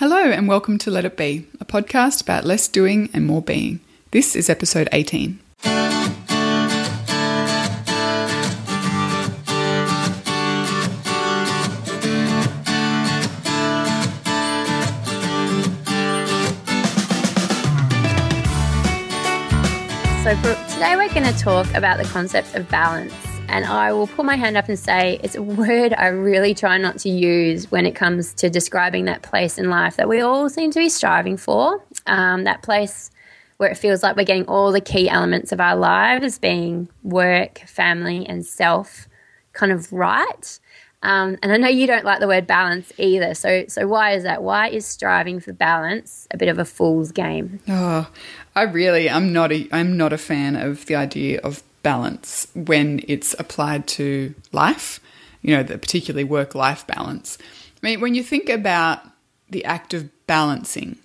Hello, and welcome to Let It Be, a podcast about less doing and more being. This is episode 18. So, for today, we're going to talk about the concept of balance. And I will put my hand up and say it's a word I really try not to use when it comes to describing that place in life that we all seem to be striving for. Um, that place where it feels like we're getting all the key elements of our lives being work, family, and self kind of right. Um, and I know you don't like the word balance either. So, so why is that? Why is striving for balance a bit of a fool's game? Oh, I really, I'm not a, I'm not a fan of the idea of balance when it's applied to life, you know, the particularly work life balance. I mean, when you think about the act of balancing,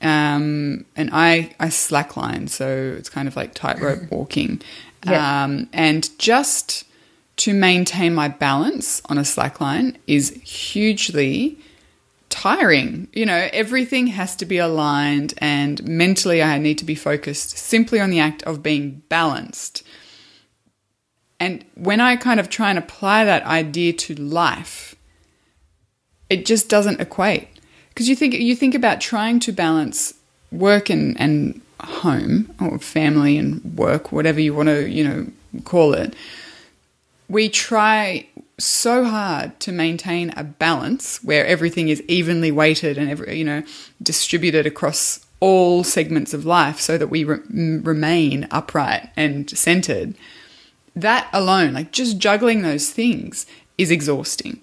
um, and I, I slackline, so it's kind of like tightrope walking. Yeah. Um, and just to maintain my balance on a slackline is hugely tiring. You know, everything has to be aligned, and mentally, I need to be focused simply on the act of being balanced. And when I kind of try and apply that idea to life, it just doesn't equate. Because you think you think about trying to balance work and, and home or family and work, whatever you want to, you know, call it. We try so hard to maintain a balance where everything is evenly weighted and every, you know distributed across all segments of life so that we re- remain upright and centered that alone like just juggling those things is exhausting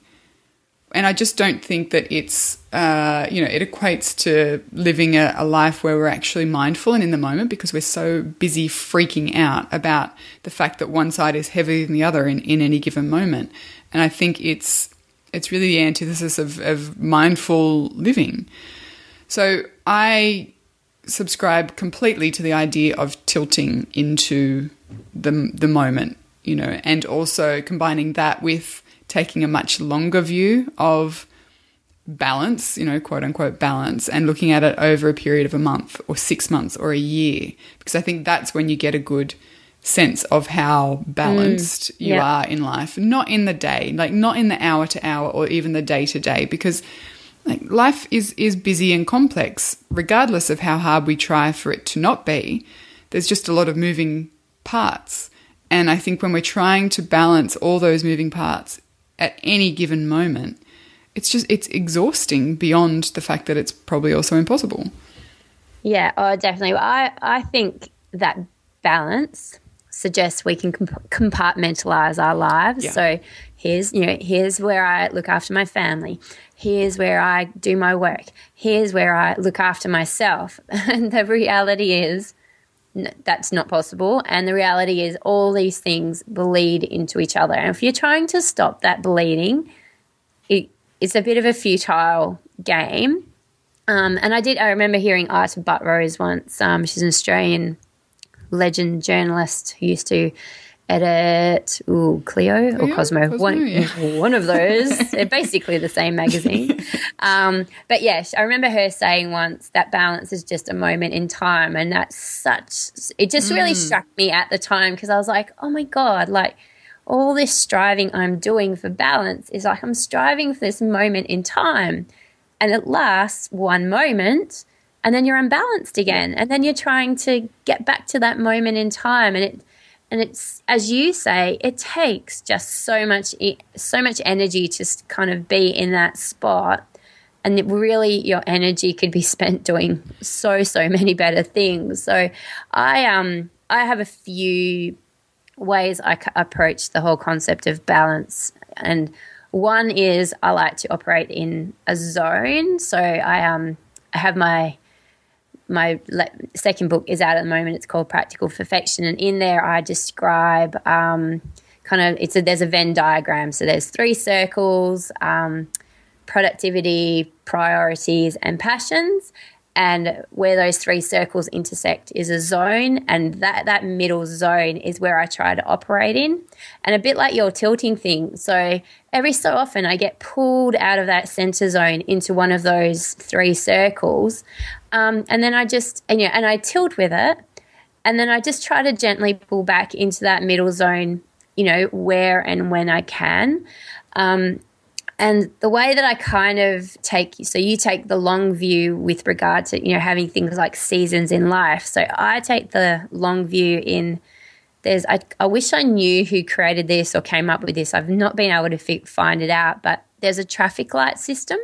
and I just don't think that it's, uh, you know, it equates to living a, a, life where we're actually mindful and in the moment because we're so busy freaking out about the fact that one side is heavier than the other in, in any given moment. And I think it's it's really the antithesis of, of mindful living. So I subscribe completely to the idea of tilting into the the moment, you know, and also combining that with taking a much longer view of balance, you know, quote unquote balance, and looking at it over a period of a month or six months or a year, because I think that's when you get a good sense of how balanced Mm, you are in life, not in the day, like not in the hour to hour or even the day to day, because like life is is busy and complex, regardless of how hard we try for it to not be. There's just a lot of moving parts. And I think when we're trying to balance all those moving parts at any given moment, it's just it's exhausting beyond the fact that it's probably also impossible. Yeah, oh, definitely. I, I think that balance suggests we can comp- compartmentalize our lives. Yeah. So here's, you know, here's where I look after my family. Here's where I do my work. Here's where I look after myself. And the reality is that's not possible. And the reality is all these things bleed into each other. And if you're trying to stop that bleeding, it, it's a bit of a futile game. Um, and I did. I remember hearing Ita Buttrose once. Um, she's an Australian legend journalist who used to edit ooh, Cleo or Cleo? Cosmo, Cosmo, one, yeah. one of those. They're basically the same magazine. um, but yes, I remember her saying once that balance is just a moment in time, and that's such. It just really struck me at the time because I was like, oh my god, like all this striving I'm doing for balance is like I'm striving for this moment in time, and it lasts one moment and then you're unbalanced again and then you're trying to get back to that moment in time. And it and it's as you say it takes just so much so much energy to kind of be in that spot. And really your energy could be spent doing so so many better things. So i um i have a few ways i c- approach the whole concept of balance. And one is i like to operate in a zone. So i um i have my my second book is out at the moment. It's called Practical Perfection, and in there I describe um, kind of it's a there's a Venn diagram. So there's three circles: um, productivity, priorities, and passions. And where those three circles intersect is a zone and that that middle zone is where I try to operate in and a bit like your tilting thing. So every so often I get pulled out of that center zone into one of those three circles um, and then I just and yeah and I tilt with it and then I just try to gently pull back into that middle zone you know where and when I can um, and the way that I kind of take, so you take the long view with regard to, you know, having things like seasons in life. So I take the long view in, there's, I, I wish I knew who created this or came up with this. I've not been able to fi- find it out, but there's a traffic light system.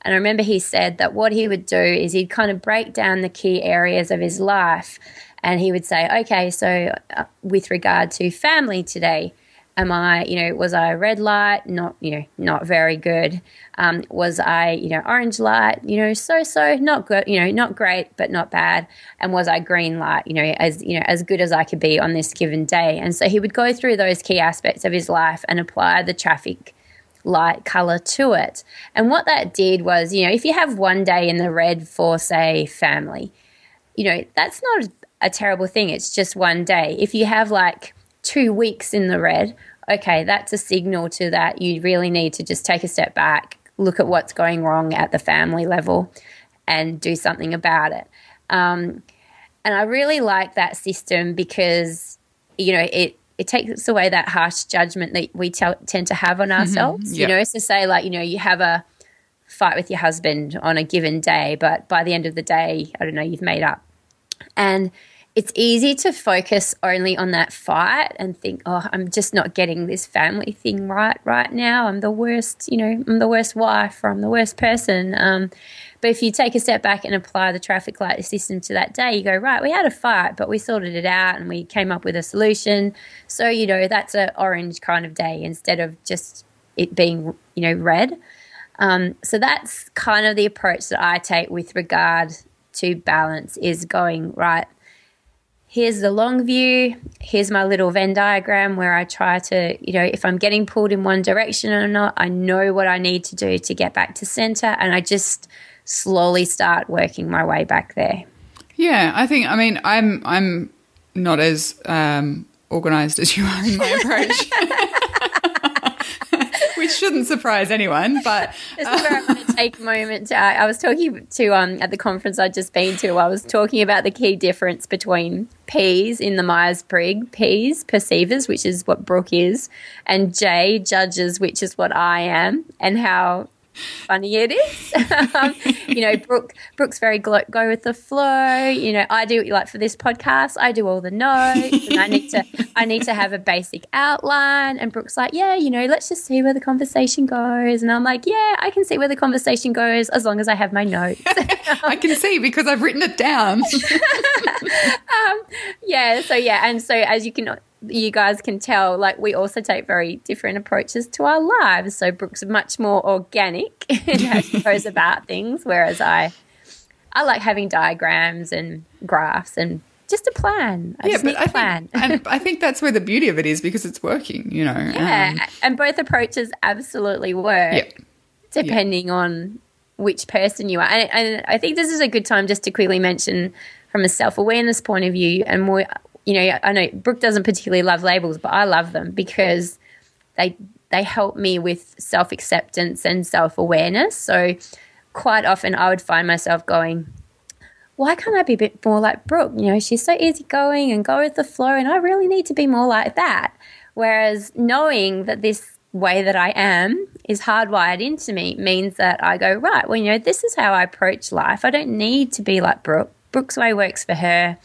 And I remember he said that what he would do is he'd kind of break down the key areas of his life. And he would say, okay, so uh, with regard to family today, am I, you know, was I red light? Not, you know, not very good. Um, was I, you know, orange light? You know, so so, not good. You know, not great, but not bad. And was I green light? You know, as you know, as good as I could be on this given day. And so he would go through those key aspects of his life and apply the traffic light color to it. And what that did was, you know, if you have one day in the red for say family, you know, that's not a terrible thing. It's just one day. If you have like two weeks in the red, okay, that's a signal to that you really need to just take a step back, look at what's going wrong at the family level, and do something about it. Um, and I really like that system because, you know, it it takes away that harsh judgment that we t- tend to have on mm-hmm. ourselves. Mm-hmm. You know, so say like you know you have a fight with your husband on a given day, but by the end of the day, I don't know, you've made up, and it's easy to focus only on that fight and think, oh, I'm just not getting this family thing right right now. I'm the worst, you know, I'm the worst wife or I'm the worst person. Um, but if you take a step back and apply the traffic light system to that day, you go, right, we had a fight, but we sorted it out and we came up with a solution. So, you know, that's an orange kind of day instead of just it being, you know, red. Um, so that's kind of the approach that I take with regard to balance is going, right, here's the long view, here's my little Venn diagram where I try to, you know, if I'm getting pulled in one direction or not, I know what I need to do to get back to center and I just slowly start working my way back there. Yeah, I think I mean I'm I'm not as um, organized as you are in my approach. shouldn't surprise anyone. But this is where going to take a moment. To, I was talking to um at the conference I'd just been to. I was talking about the key difference between P's in the Myers Briggs, P's perceivers, which is what Brooke is, and J judges, which is what I am, and how funny it is. um, you know, Brooke, Brooke's very go, go with the flow. You know, I do what you like for this podcast, I do all the notes, and I need to, I need to have a basic outline. And Brooke's like, yeah, you know, let's just see where the conversation goes. And I'm like, yeah, I can see where the conversation goes as long as I have my notes. I can see because I've written it down. um, yeah. So yeah, and so as you can you guys can tell, like we also take very different approaches to our lives. So Brooke's much more organic in how she goes about things, whereas I, I like having diagrams and graphs and just a plan. I yeah, but I plan. Think, and I think that's where the beauty of it is because it's working. You know. Yeah, um, and both approaches absolutely work, yeah. depending yeah. on which person you are. And, and I think this is a good time just to quickly mention from a self awareness point of view and more you know, I know Brooke doesn't particularly love labels, but I love them because they they help me with self acceptance and self awareness. So quite often I would find myself going, why can't I be a bit more like Brooke? You know, she's so easygoing and go with the flow, and I really need to be more like that. Whereas knowing that this way that I am is hardwired into me means that I go, right, well, you know, this is how I approach life. I don't need to be like Brooke. Brooke's way works for her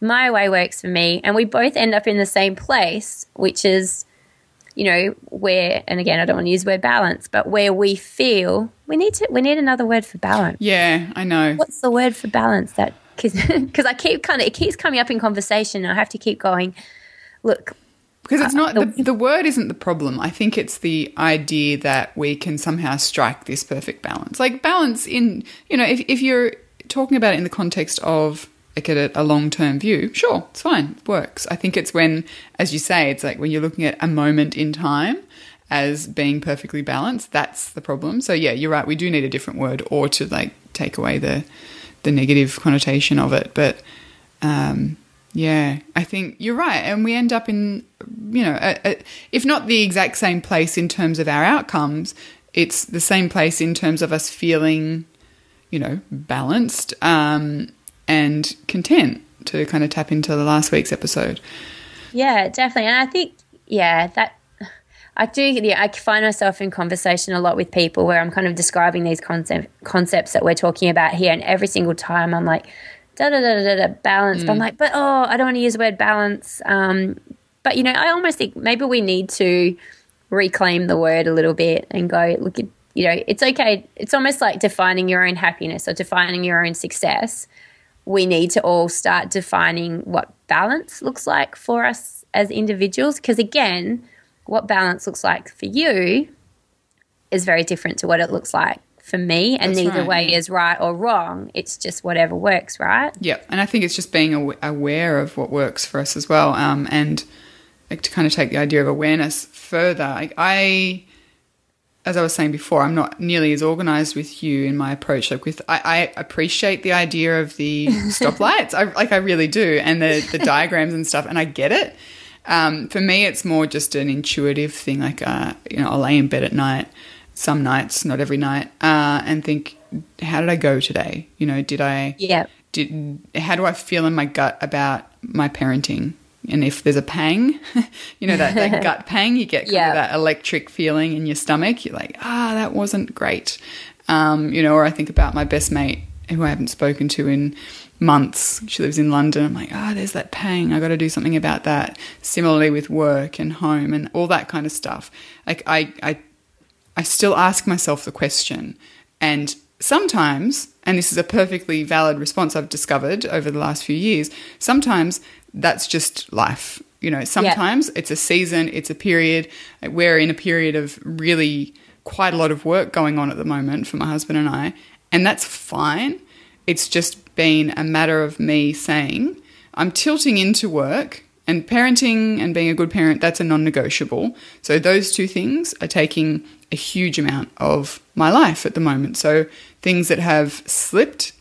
my way works for me and we both end up in the same place which is you know where and again i don't want to use the word balance but where we feel we need to we need another word for balance. Yeah i know. What's the word for balance that because i keep kind of it keeps coming up in conversation and i have to keep going look because it's uh, not the, the word isn't the problem. I think it's the idea that we can somehow strike this perfect balance. Like balance in you know if, if you're talking about it in the context of like at a, a long term view, sure, it's fine, it works. I think it's when, as you say, it's like when you're looking at a moment in time as being perfectly balanced, that's the problem. So yeah, you're right. We do need a different word, or to like take away the the negative connotation of it. But um, yeah, I think you're right, and we end up in you know, a, a, if not the exact same place in terms of our outcomes, it's the same place in terms of us feeling, you know, balanced um, and content. To kind of tap into the last week's episode. Yeah, definitely, and I think yeah that I do. Yeah, I find myself in conversation a lot with people where I'm kind of describing these concept, concepts that we're talking about here, and every single time I'm like, da da da da da balance. Mm. I'm like, but oh, I don't want to use the word balance. Um, but you know, I almost think maybe we need to reclaim the word a little bit and go look. At, you know, it's okay. It's almost like defining your own happiness or defining your own success. We need to all start defining what balance looks like for us as individuals, because again what balance looks like for you is very different to what it looks like for me and That's neither right. way is right or wrong. It's just whatever works right? Yeah and i think it's just being aware of what works for us as well um, and like to kind of take the idea of awareness further like i as i was saying before i'm not nearly as organized with you in my approach like with i, I appreciate the idea of the stoplights I, like i really do and the, the diagrams and stuff and i get it um, for me, it's more just an intuitive thing. Like, uh, you know, I'll lay in bed at night, some nights, not every night, uh, and think, how did I go today? You know, did I? Yeah. Did how do I feel in my gut about my parenting? And if there's a pang, you know that, that gut pang, you get kind yeah. of that electric feeling in your stomach. You're like, ah, that wasn't great. Um, you know, or I think about my best mate who I haven't spoken to in months. She lives in London. I'm like, oh, there's that pang. I got to do something about that. Similarly with work and home and all that kind of stuff. Like I, I, I still ask myself the question, and sometimes, and this is a perfectly valid response I've discovered over the last few years. Sometimes that's just life. You know, sometimes yeah. it's a season, it's a period. We're in a period of really quite a lot of work going on at the moment for my husband and I, and that's fine. It's just been a matter of me saying, I'm tilting into work and parenting and being a good parent, that's a non negotiable. So those two things are taking a huge amount of my life at the moment. So things that have slipped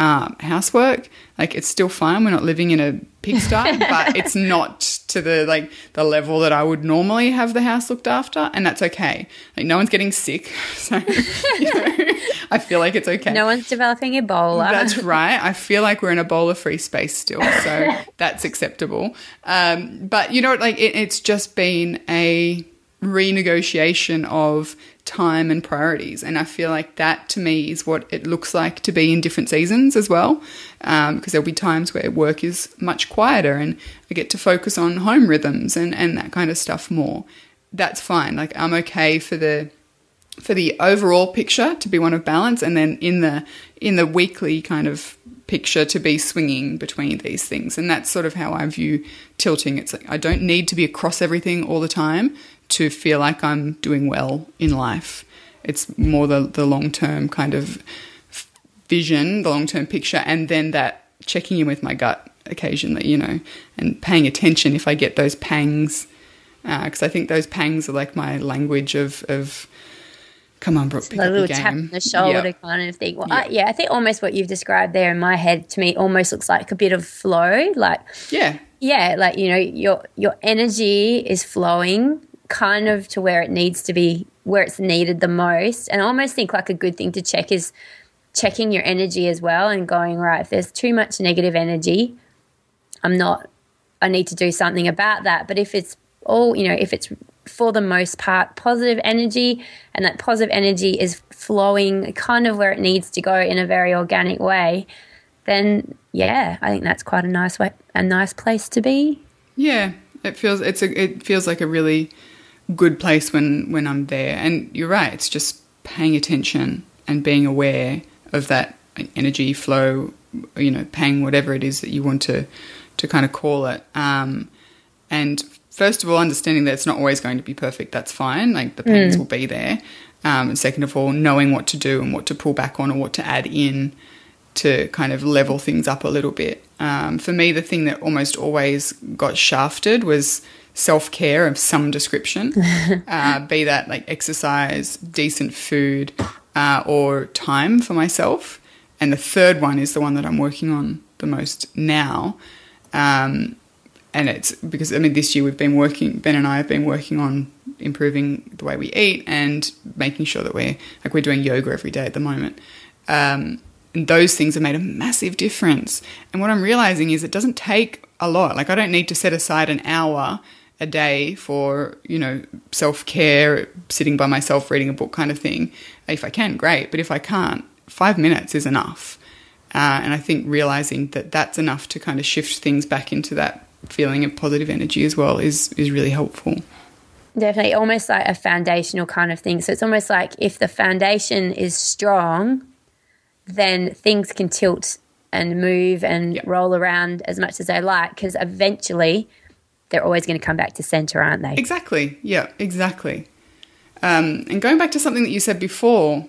um, housework. Like it's still fine. We're not living in a pigsty, but it's not to the like the level that I would normally have the house looked after, and that's okay. Like no one's getting sick, so you know, I feel like it's okay. No one's developing Ebola. That's right. I feel like we're in Ebola free space still, so that's acceptable. Um, but you know, like it, it's just been a renegotiation of time and priorities. And I feel like that to me is what it looks like to be in different seasons as well. Um, because there'll be times where work is much quieter and I get to focus on home rhythms and, and that kind of stuff more. That's fine. Like I'm okay for the for the overall picture to be one of balance and then in the in the weekly kind of picture to be swinging between these things and that's sort of how I view tilting it's like I don't need to be across everything all the time to feel like I'm doing well in life. It's more the, the long term kind of vision, the long term picture, and then that checking in with my gut occasionally, you know, and paying attention if I get those pangs. Because uh, I think those pangs are like my language of, of come on, Brooke, pick a little tap on the shoulder yep. kind of thing. Well, yep. I, yeah, I think almost what you've described there in my head to me almost looks like a bit of flow. Like, yeah, yeah, like you know, your your energy is flowing kind of to where it needs to be, where it's needed the most. And I almost think like a good thing to check is checking your energy as well and going, right, if there's too much negative energy, I'm not, I need to do something about that. But if it's all, you know, if it's for the most part positive energy and that positive energy is flowing kind of where it needs to go in a very organic way, then yeah, I think that's quite a nice way, a nice place to be. Yeah, it feels it's a it feels like a really good place when when I'm there. And you're right; it's just paying attention and being aware of that energy flow. You know, paying whatever it is that you want to to kind of call it. Um, and first of all, understanding that it's not always going to be perfect. That's fine. Like the pains mm. will be there. Um, and second of all, knowing what to do and what to pull back on or what to add in to kind of level things up a little bit. Um, for me, the thing that almost always got shafted was self care of some description, uh, be that like exercise, decent food, uh, or time for myself. and the third one is the one that I'm working on the most now. Um, and it's because I mean this year we've been working Ben and I have been working on improving the way we eat and making sure that we're like we're doing yoga every day at the moment. Um, and those things have made a massive difference. And what I'm realizing is it doesn't take a lot. Like I don't need to set aside an hour a day for you know self care, sitting by myself reading a book kind of thing. If I can, great. But if I can't, five minutes is enough. Uh, and I think realizing that that's enough to kind of shift things back into that feeling of positive energy as well is is really helpful. Definitely, almost like a foundational kind of thing. So it's almost like if the foundation is strong, then things can tilt and move and yep. roll around as much as they like because eventually they're always going to come back to center, aren't they? Exactly. Yeah, exactly. Um, and going back to something that you said before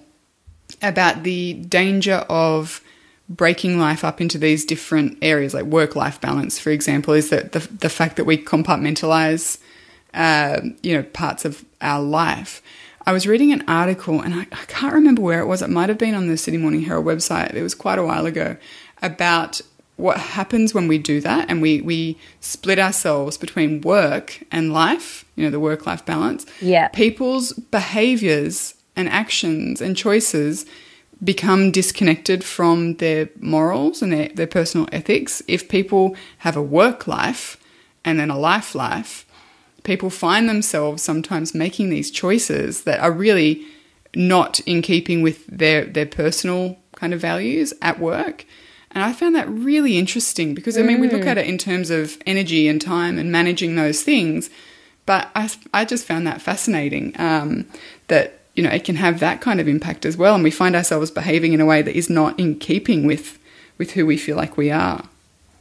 about the danger of breaking life up into these different areas, like work life balance, for example, is that the, the fact that we compartmentalize, uh, you know, parts of our life. I was reading an article, and I, I can't remember where it was. It might have been on the Sydney Morning Herald website. It was quite a while ago about what happens when we do that and we, we split ourselves between work and life, you know, the work life balance. Yeah. People's behaviors and actions and choices become disconnected from their morals and their, their personal ethics. If people have a work life and then a life life, people find themselves sometimes making these choices that are really not in keeping with their, their personal kind of values at work. And I found that really interesting because, I mean, mm. we look at it in terms of energy and time and managing those things, but I, I just found that fascinating um, that you know, it can have that kind of impact as well. And we find ourselves behaving in a way that is not in keeping with with who we feel like we are.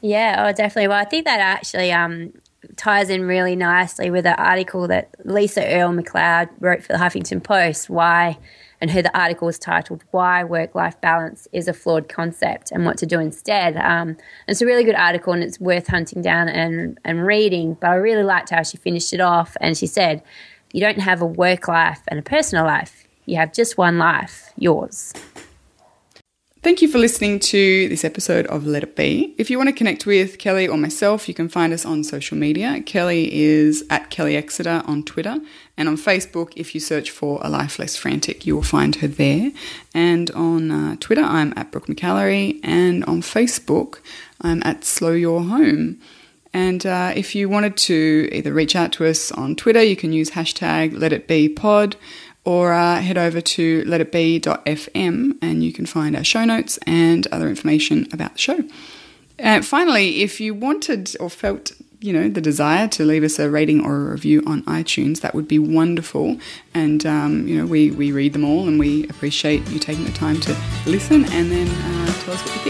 Yeah, oh, definitely. Well, I think that actually um, ties in really nicely with an article that Lisa Earle McLeod wrote for the Huffington Post. Why, and her the article was titled "Why Work Life Balance is a Flawed Concept and What to Do Instead." Um, it's a really good article and it's worth hunting down and and reading. But I really liked how she finished it off, and she said you don't have a work life and a personal life. You have just one life, yours. Thank you for listening to this episode of Let It Be. If you want to connect with Kelly or myself, you can find us on social media. Kelly is at Kelly Exeter on Twitter, and on Facebook, if you search for A Life Less Frantic, you will find her there. And on uh, Twitter, I'm at Brooke McAlary, and on Facebook, I'm at Slow Your Home. And uh, if you wanted to either reach out to us on Twitter, you can use hashtag letitbepod or uh, head over to letitbe.fm and you can find our show notes and other information about the show. Uh, finally, if you wanted or felt you know the desire to leave us a rating or a review on iTunes, that would be wonderful. And um, you know we we read them all, and we appreciate you taking the time to listen and then uh, tell us what you think.